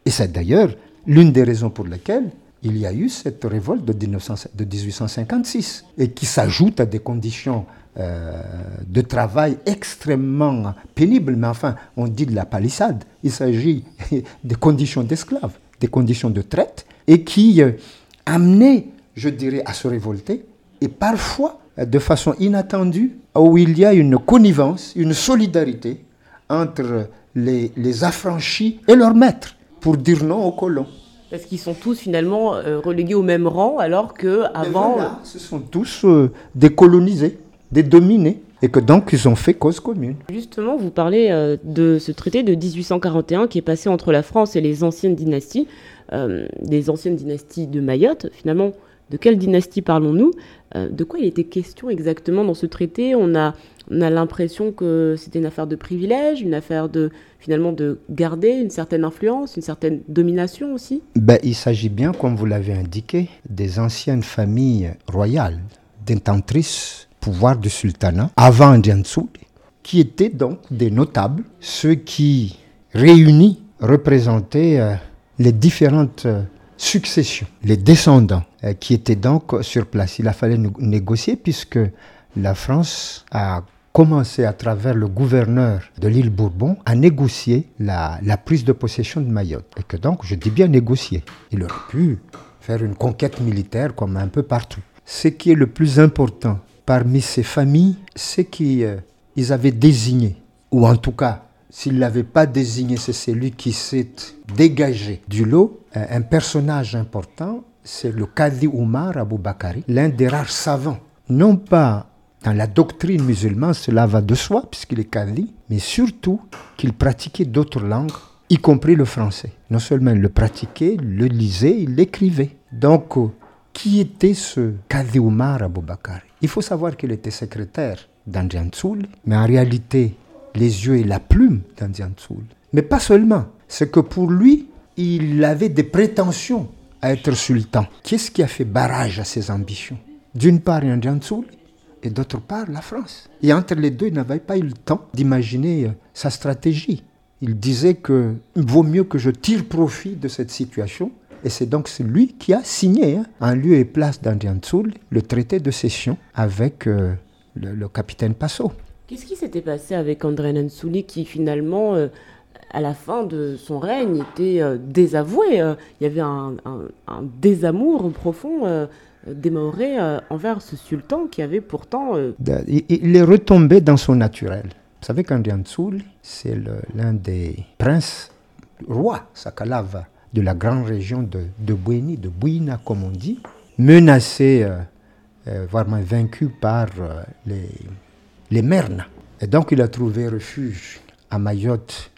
Et c'est d'ailleurs l'une des raisons pour lesquelles il y a eu cette révolte de, 1900 de 1856 et qui s'ajoute à des conditions euh, de travail extrêmement pénibles. Mais enfin, on dit de la palissade. Il s'agit (laughs) des conditions d'esclaves, des conditions de traite et qui euh, amenaient, je dirais, à se révolter et parfois euh, de façon inattendue, où il y a une connivence, une solidarité entre les, les affranchis et leurs maîtres pour dire non aux colons. Parce qu'ils sont tous finalement euh, relégués au même rang, alors que avant, voilà, ce sont tous euh, des colonisés, des dominés, et que donc ils ont fait cause commune. justement, vous parlez euh, de ce traité de 1841 qui est passé entre la France et les anciennes dynasties, euh, des anciennes dynasties de Mayotte. Finalement, de quelle dynastie parlons-nous? Euh, De quoi il était question exactement dans ce traité? On a, on a l'impression que c'était une affaire de privilège, une affaire de finalement de garder une certaine influence, une certaine domination aussi? Ben, il s'agit bien, comme vous l'avez indiqué, des anciennes familles royales, d'intentrices, pouvoir du sultanat, avant Ndiansou, qui étaient donc des notables, ceux qui, réunis, représentaient euh, les différentes euh, successions, les descendants euh, qui étaient donc sur place. Il a fallu négocier puisque la France a commencé à travers le gouverneur de l'île Bourbon à négocier la prise de possession de Mayotte. Et que donc, je dis bien négocier. Il aurait pu faire une conquête militaire comme un peu partout. Ce qui est le plus important parmi ces familles, c'est qu'ils ils avaient désigné, ou en tout cas, s'il ne l'avait pas désigné, c'est celui qui s'est dégagé du lot, un un personnage important, c'est le Qadi Oumar Abou Bakari, l'un des rares savants, non pas dans la doctrine musulmane, cela va de soi, puisqu'il est Qadi, mais surtout qu'il pratiquait d'autres langues y compris le français. Non seulement il le pratiquait, il le lisait, il l'écrivait. Donc, euh, qui était ce Kadi Oumar Aboubakar? Il faut savoir qu'il était secrétaire d'Andian Tsoul, mais en réalité, les yeux et la plume d'Andian Tsoul. Mais pas seulement. C'est que pour lui, il avait des prétentions à être sultan. Qu'est-ce qui a fait barrage à ses ambitions? D'une part, Andian Tsoul, et d'autre part, la France. Et entre les deux, il n'avait pas eu le temps d'imaginer euh, sa stratégie. Il disait que vaut mieux que je tire profit de cette situation. Et c'est donc lui qui a signé, hein, en lieu et place d'Andian Tsoul, le traité de cession avec euh, le, le capitaine Passot. Qu'est-ce qui s'était passé avec André Nansouli qui finalement, euh, à la fin de son règne, était euh, désavoué Il y avait un, un- un désamour profond des Mahorais envers ce sultan qui avait pourtant... Il, il est retombé dans son naturel. Vous savez qu'Andian Tsoul, c'est l'un des princes rois Sakalav de la grande région de, de de Bouina comme on dit, menacé, euh, euh, voire même vaincu par euh, les, les Mernes. Et donc il a trouvé refuge à Mayotte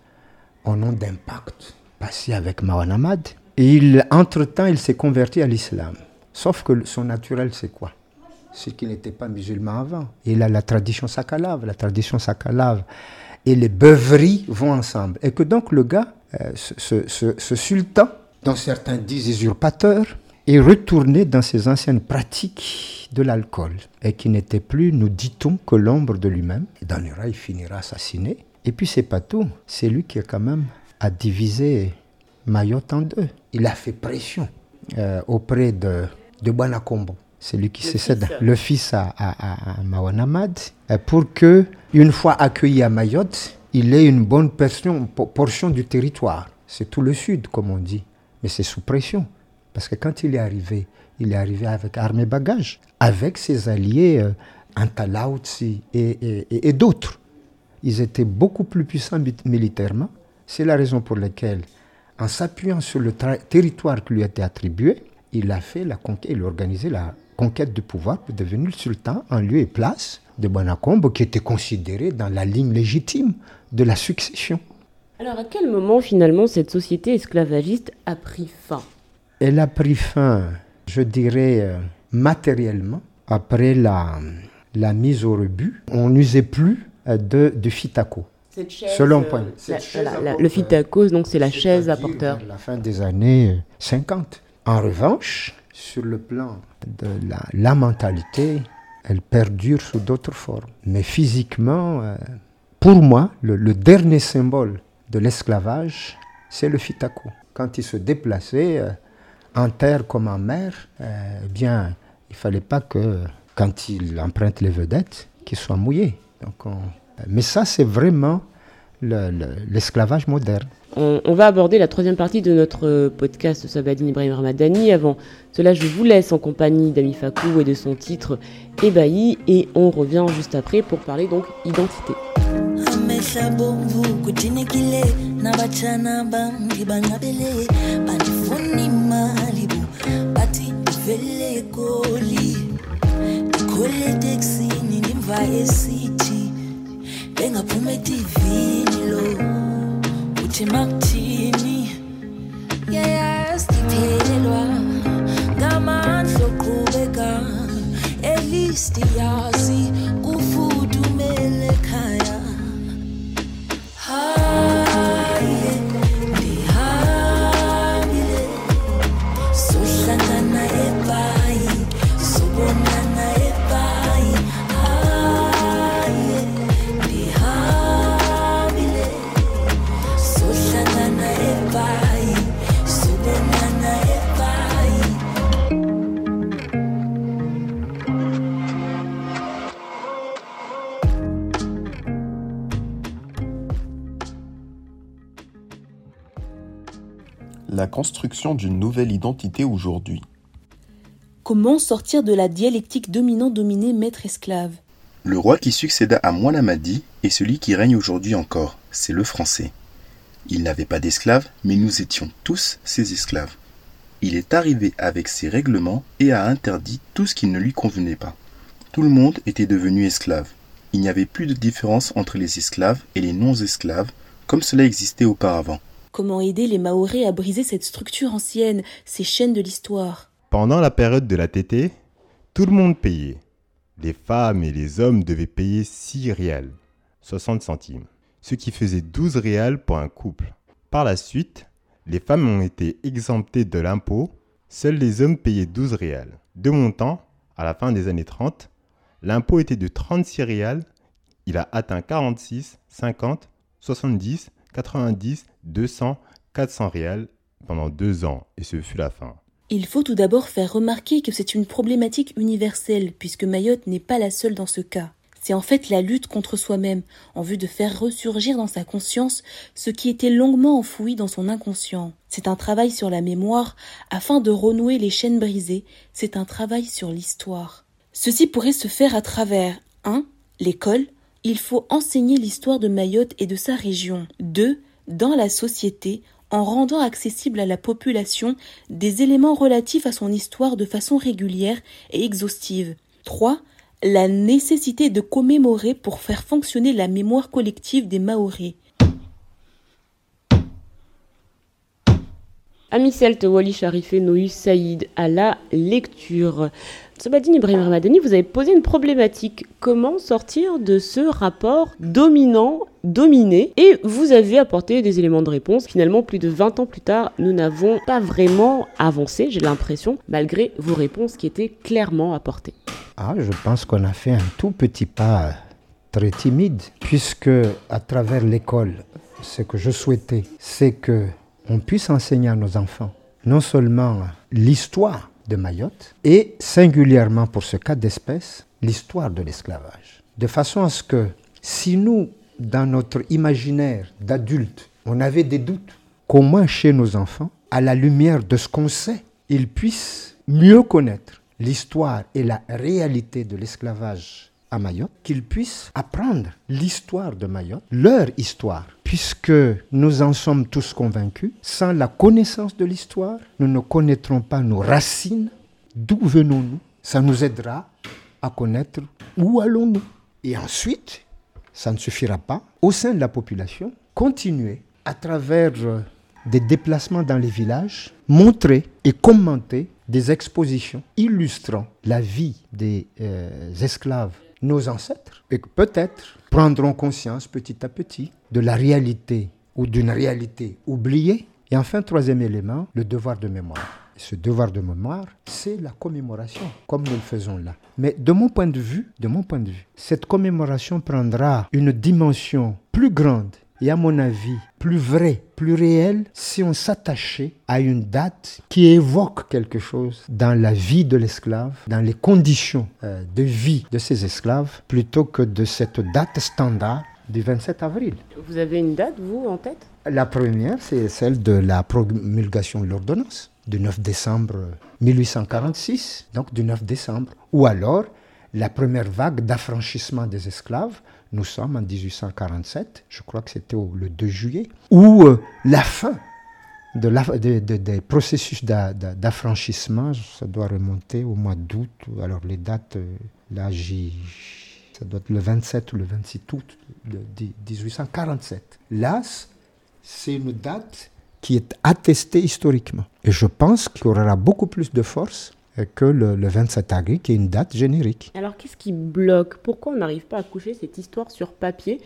au nom d'impact, passé avec Mawanamad. Et il, entre-temps, il s'est converti à l'islam. Sauf que son naturel, c'est quoi? C'est qu'il n'était pas musulman avant. Il a la tradition sakalave. La tradition sakalave et les beuveries vont ensemble. Et que donc le gars, ce, ce- sultan, dont certains disent usurpateur, est retourné dans ses anciennes pratiques de l'alcool et qui n'était plus, nous dit-on, que l'ombre de lui-même. Et dans le il finira assassiné. Et puis c'est pas tout, c'est lui qui a quand même a divisé Mayotte en deux. Il a fait pression euh, auprès de, de. C'est lui qui succède, le fils à, à, à- à Mawanamad, euh, pour que, une fois accueilli à Mayotte, il ait une bonne portion, po- portion du territoire. C'est tout le sud, comme on dit. Mais c'est sous pression. Parce que quand il est arrivé, il est arrivé avec armes et bagages, avec ses alliés euh, et, d'autres. Ils étaient beaucoup plus puissants mi- militairement. C'est la raison pour laquelle, en s'appuyant sur le territoire qui lui été attribué, il a fait la conquête, il a organisé la conquête du pouvoir pour devenir le sultan en lieu et place de Bonakombo, qui était considéré dans la ligne légitime de la succession. Alors à quel moment finalement cette société esclavagiste a pris fin? Elle a pris fin, je dirais, euh, matériellement, après la, la mise au rebut. On n'usait plus euh, de, de. Cette chaise, Selon euh, point. la- Cette chaise la- à la- porteur. le phytacos, donc c'est la chaise à porteur. la fin des années euh, 50. En revanche, sur le plan de la, la mentalité, elle perdure sous d'autres formes. Mais physiquement, euh, pour moi, le, dernier symbole de l'esclavage, c'est le fitako. Quand il se déplaçait, euh, en terre comme en mer, euh, eh bien, il fallait pas que, quand il emprunte les vedettes, qu'il soit mouillé. Donc, on- mais ça, c'est vraiment le- le- l'esclavage moderne. On, on va aborder la troisième partie de notre euh, podcast Sabadine Ibrahim Ramadani. Avant cela, je vous laisse en compagnie d'Ami Fakou et de son titre Ébahi. Et on revient juste après pour parler donc identité. Bengaphuma etivini lo uthi makuthini? Yayasiphelelwa ngamandla oqhubeka. Elisti La construction d'une nouvelle identité aujourd'hui. Comment sortir de la dialectique dominant-dominé maître-esclave Le roi qui succéda à Moualamadi est celui qui règne aujourd'hui encore, c'est le français. Il n'avait pas d'esclaves, mais nous étions tous ses esclaves. Il est arrivé avec ses règlements et a interdit tout ce qui ne lui convenait pas. Tout le monde était devenu esclave. Il n'y avait plus de différence entre les esclaves et les non-esclaves, comme cela existait auparavant. Comment aider les Mahorais à briser cette structure ancienne, ces chaînes de l'histoire? Pendant la période de la tétée, tout le monde payait. Les femmes et les hommes devaient payer 6 réals, 60 centimes, ce qui faisait 12 réals pour un couple. Par la suite, les femmes ont été exemptées de l'impôt, seuls les hommes payaient 12 réals. De mon temps, à la fin des années 30, l'impôt était de 36 réals, il a atteint 46, 50, 70, 90, 200, 400 réals pendant deux ans, et ce fut la fin. Il faut tout d'abord faire remarquer que c'est une problématique universelle, puisque Mayotte n'est pas la seule dans ce cas. C'est en fait la lutte contre soi-même, en vue de faire ressurgir dans sa conscience ce qui était longuement enfoui dans son inconscient. C'est un travail sur la mémoire, afin de renouer les chaînes brisées, c'est un travail sur l'histoire. Ceci pourrait se faire à travers 1. L'école. Il faut enseigner l'histoire de Mayotte et de sa région. 2. Dans la société, en rendant accessible à la population des éléments relatifs à son histoire de façon régulière et exhaustive. 3. La nécessité de commémorer pour faire fonctionner la mémoire collective des Maoris. Et Noïs Saïd à la lecture. Sabadine Ibrahim Ramadani, vous avez posé une problématique. Comment sortir de ce rapport dominant-dominé Et vous avez apporté des éléments de réponse. Finalement, plus de 20 ans plus tard, nous n'avons pas vraiment avancé, j'ai l'impression, malgré vos réponses qui étaient clairement apportées. Ah, je pense qu'on a fait un tout petit pas très timide, puisque à travers l'école, ce que je souhaitais, c'est que on puisse enseigner à nos enfants non seulement l'histoire de Mayotte et singulièrement pour ce cas d'espèce, l'histoire de l'esclavage. De façon à ce que si nous, dans notre imaginaire d'adultes, on avait des doutes, moins chez nos enfants, à la lumière de ce qu'on sait, ils puissent mieux connaître l'histoire et la réalité de l'esclavage Mayotte, qu'ils puissent apprendre l'histoire de Mayotte, leur histoire, puisque nous en sommes tous convaincus, sans la connaissance de l'histoire, nous ne connaîtrons pas nos racines, d'où venons-nous, ça nous aidera à connaître où allons-nous. Et ensuite, ça ne suffira pas, au sein de la population, continuer à travers euh, des déplacements dans les villages, montrer et commenter des expositions illustrant la vie des euh, esclaves, nos ancêtres, et peut-être prendront conscience petit à petit de la réalité ou d'une réalité oubliée. Et enfin, troisième élément, le devoir de mémoire. Ce devoir de mémoire, c'est la commémoration, comme nous le faisons là. Mais de mon point de vue, de mon point de vue, cette commémoration prendra une dimension plus grande et à mon avis plus vraie, plus réelle, si on s'attachait à une date qui évoque quelque chose dans la vie de l'esclave, dans les conditions euh, de vie de ces esclaves, plutôt que de cette date standard du 27 avril. Vous avez une date, vous, en tête? La première, c'est celle de la promulgation de l'ordonnance du 9 décembre 1846, donc du 9 décembre, ou alors la première vague d'affranchissement des esclaves, nous sommes en 1847, je crois que c'était le 2 juillet, ou euh, la fin des processus d'a- d'a- d'affranchissement, ça doit remonter au mois d'août, alors les dates, euh, là, j'y- ça doit être le 27 ou le 26 août de, de 1847. Là, c'est une date qui est attestée historiquement. Et je pense qu'il y aura beaucoup plus de force que le, le 27 avril, qui est une date générique. Alors qu'est-ce qui bloque? Pourquoi on n'arrive pas à coucher cette histoire sur papier?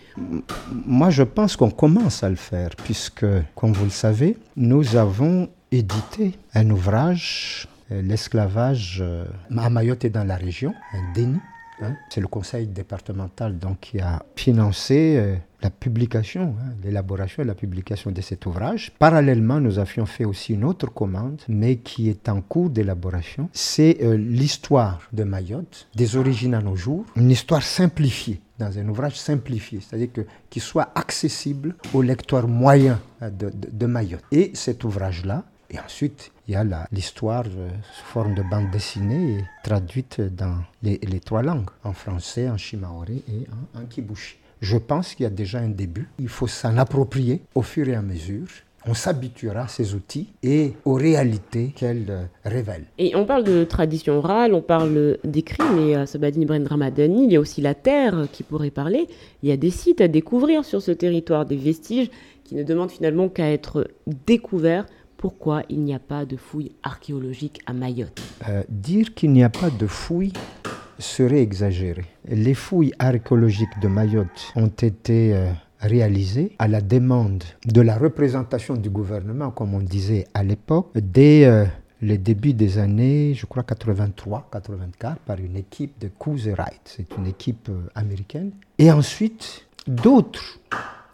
Moi, je pense qu'on commence à le faire, puisque, comme vous le savez, nous avons édité un ouvrage, euh, L'esclavage euh, à Mayotte et dans la région, un déni. Hein? C'est le conseil départemental donc, qui a financé euh, la publication, hein, l'élaboration et la publication de cet ouvrage. Parallèlement, nous avions fait aussi une autre commande, mais qui est en cours d'élaboration. C'est euh, l'histoire de Mayotte, des origines à nos jours, une histoire simplifiée dans un ouvrage simplifié, c'est-à-dire que qui soit accessible au lecteur moyen de- de Mayotte. Et cet ouvrage-là, et ensuite il y a l'histoire euh, sous forme de bande dessinée traduite dans les, trois langues, en français, en chimaoré et en, en kibushi. Je pense qu'il y a déjà un début. Il faut s'en approprier au fur et à mesure. On s'habituera à ces outils et aux réalités qu'elles euh, révèlent. Et on parle de tradition orale, on parle d'écrit, mais à Sabadine Ibrahim Ramadani, il y a aussi la terre qui pourrait parler. Il y a des sites à découvrir sur ce territoire, des vestiges qui ne demande finalement qu'à être découvert. Pourquoi il n'y a pas de fouilles archéologiques à Mayotte Euh, dire qu'il n'y a pas de fouilles serait exagéré. Les fouilles archéologiques de Mayotte ont été euh, réalisées à la demande de la représentation du gouvernement, comme on disait à l'époque, dès euh, les débuts des années, je crois 83-84, par une équipe de Coase Wright. C'est une équipe euh, américaine. Et ensuite, d'autres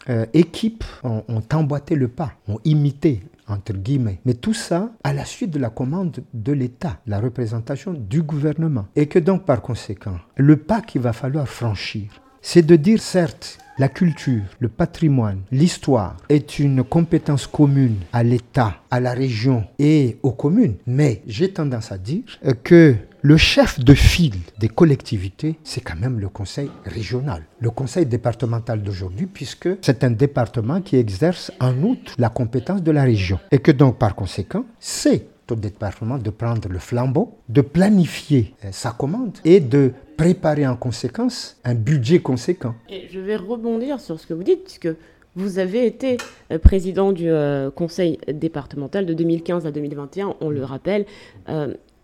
euh, équipes ont emboîté le pas, ont imité entre guillemets. Mais tout ça à la suite de la commande de l'État, la représentation du gouvernement. Et que donc par conséquent, le pas qu'il va falloir franchir, c'est de dire certes, la culture, le patrimoine, l'histoire est une compétence commune à l'État, à la région et aux communes. Mais j'ai tendance à dire que le chef de file des collectivités, c'est quand même le conseil régional, le conseil départemental d'aujourd'hui, puisque c'est un département qui exerce en outre la compétence de la région. Et que donc par conséquent, c'est au département de prendre le flambeau, de planifier euh, sa commande et de préparer en conséquence un budget conséquent. Et je vais rebondir sur ce que vous dites, puisque vous avez été euh, président du euh, conseil départemental de 2015 à 2021, on le rappelle.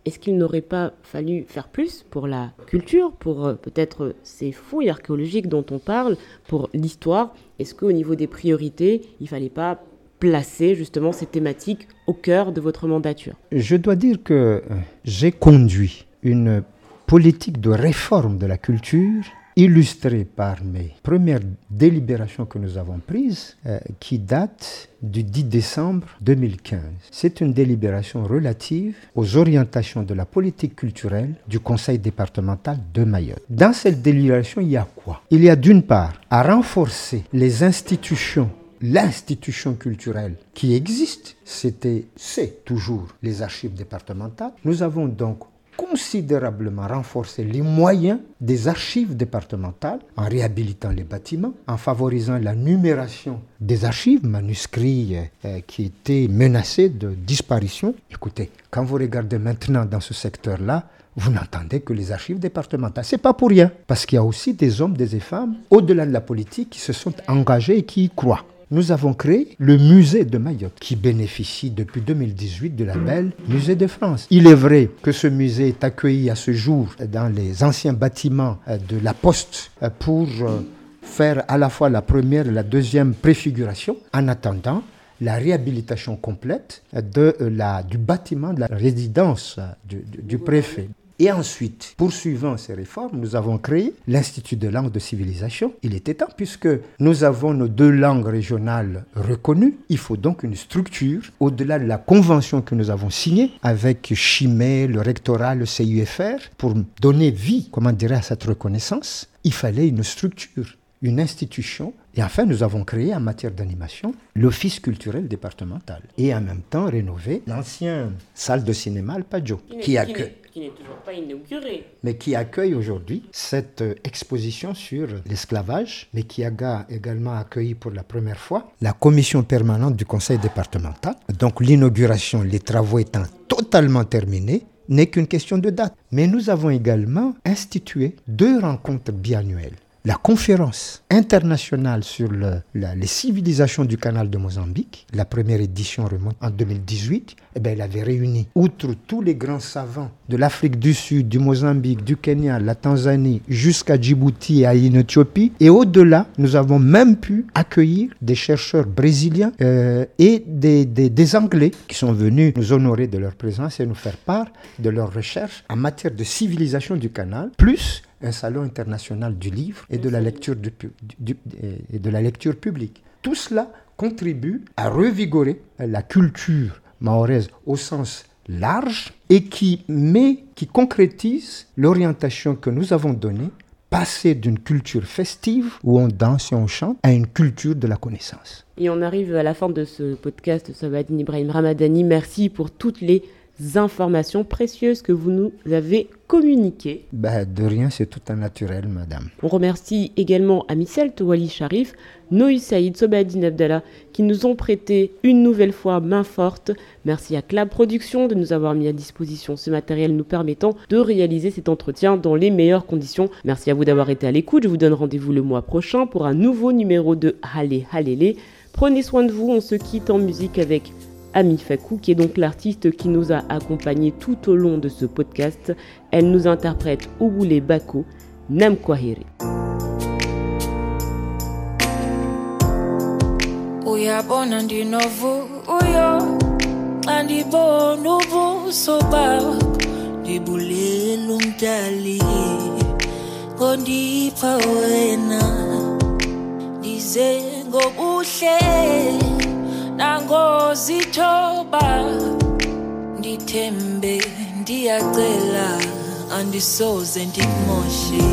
Est-ce qu'il n'aurait pas fallu faire plus pour la culture, pour euh, peut-être euh, ces fouilles archéologiques dont on parle, pour l'histoire? Est-ce qu'au niveau des priorités, il ne fallait pas placer justement ces thématiques au cœur de votre mandature? Je dois dire que euh, j'ai conduit une politique de réforme de la culture illustrée par mes premières délibérations que nous avons prises, euh, qui datent du 10 décembre 2015. C'est une délibération relative aux orientations de la politique culturelle du Conseil départemental de Mayotte. Dans cette délibération, il y a quoi? Il y a d'une part à renforcer les institutions l'institution culturelle qui existe, c'était, c'est toujours les archives départementales. Nous avons donc considérablement renforcé les moyens des archives départementales en réhabilitant les bâtiments, en favorisant la numération des archives, manuscrits euh, qui étaient menacés de disparition. Écoutez, quand vous regardez maintenant dans ce secteur-là, vous n'entendez que les archives départementales. C'est pas pour rien, parce qu'il y a aussi des hommes, des femmes, au-delà de la politique, qui se sont engagés et qui y croient nous avons créé le musée de Mayotte, qui bénéficie depuis 2018 de la belle Musée de France. Il est vrai que ce musée est accueilli à ce jour dans les anciens bâtiments euh, de la Poste euh, pour euh, faire à la fois la première et la deuxième préfiguration, en attendant la réhabilitation complète du bâtiment de la résidence du préfet. Et ensuite, poursuivant ces réformes, nous avons créé l'Institut de langue de civilisation. Il était temps, puisque nous avons nos deux langues régionales reconnues. Il faut donc une structure, au-delà de la convention que nous avons signée avec Chimay, le rectorat, le CUFR, pour donner vie, comment dirais à cette reconnaissance. Il fallait une structure, une institution et enfin, nous avons créé en matière d'animation l'Office culturel départemental et en même temps rénové l'ancienne salle de cinéma Alpaggio qui accueille qui n'est toujours pas inauguré. mais qui accueille aujourd'hui cette euh, exposition sur l'esclavage, mais qui a également accueilli pour la première fois la commission permanente du conseil départemental. Donc l'inauguration, les travaux étant totalement terminés, n'est qu'une question de date. Mais nous avons également institué deux rencontres biannuelles la conférence internationale sur les civilisations du canal de Mozambique, la première édition remonte en 2018, eh bien, elle avait réuni, outre tous les grands savants de l'Afrique du Sud, du Mozambique, du Kenya, la Tanzanie, jusqu'à Djibouti et à Éthiopie. Et au-delà, nous avons même pu accueillir des chercheurs brésiliens euh, et des, des, des Anglais qui sont venus nous honorer de leur présence et nous faire part de leurs recherches en matière de civilisation du canal, plus un salon international du livre et de la lecture, du, du, et de la lecture publique. Tout cela contribue à revigorer la culture mahoraise au sens large et qui met, qui concrétise l'orientation que nous avons donnée, passer d'une culture festive où on danse et on chante à une culture de la connaissance. Et on arrive à la fin de ce podcast, Sabadine Ibrahim Ramadani. Merci pour toutes les informations précieuses que vous nous avez communiquées. Ben, de rien, c'est tout un naturel, madame. On remercie également Amissel Towali Sharif, Noï Saïd, Sobadine Abdallah, qui nous ont prêté une nouvelle fois main forte. Merci à Clab Productions de nous avoir mis à disposition ce matériel nous permettant de réaliser cet entretien dans les meilleures conditions. Merci à vous d'avoir été à l'écoute. Je vous donne rendez-vous le mois prochain pour un nouveau numéro de Halé Halélé. Prenez soin de vous, on se quitte en musique avec Ami Fakou, qui est donc l'artiste qui nous a accompagnés tout au long de ce podcast. Elle nous interprète Oboulé Bako, Nam Kwahiri. uyabona nangozithoba ndithembe ndiyacela andisoze ndimoshe.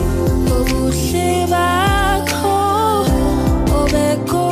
Ubuhle bakho obekho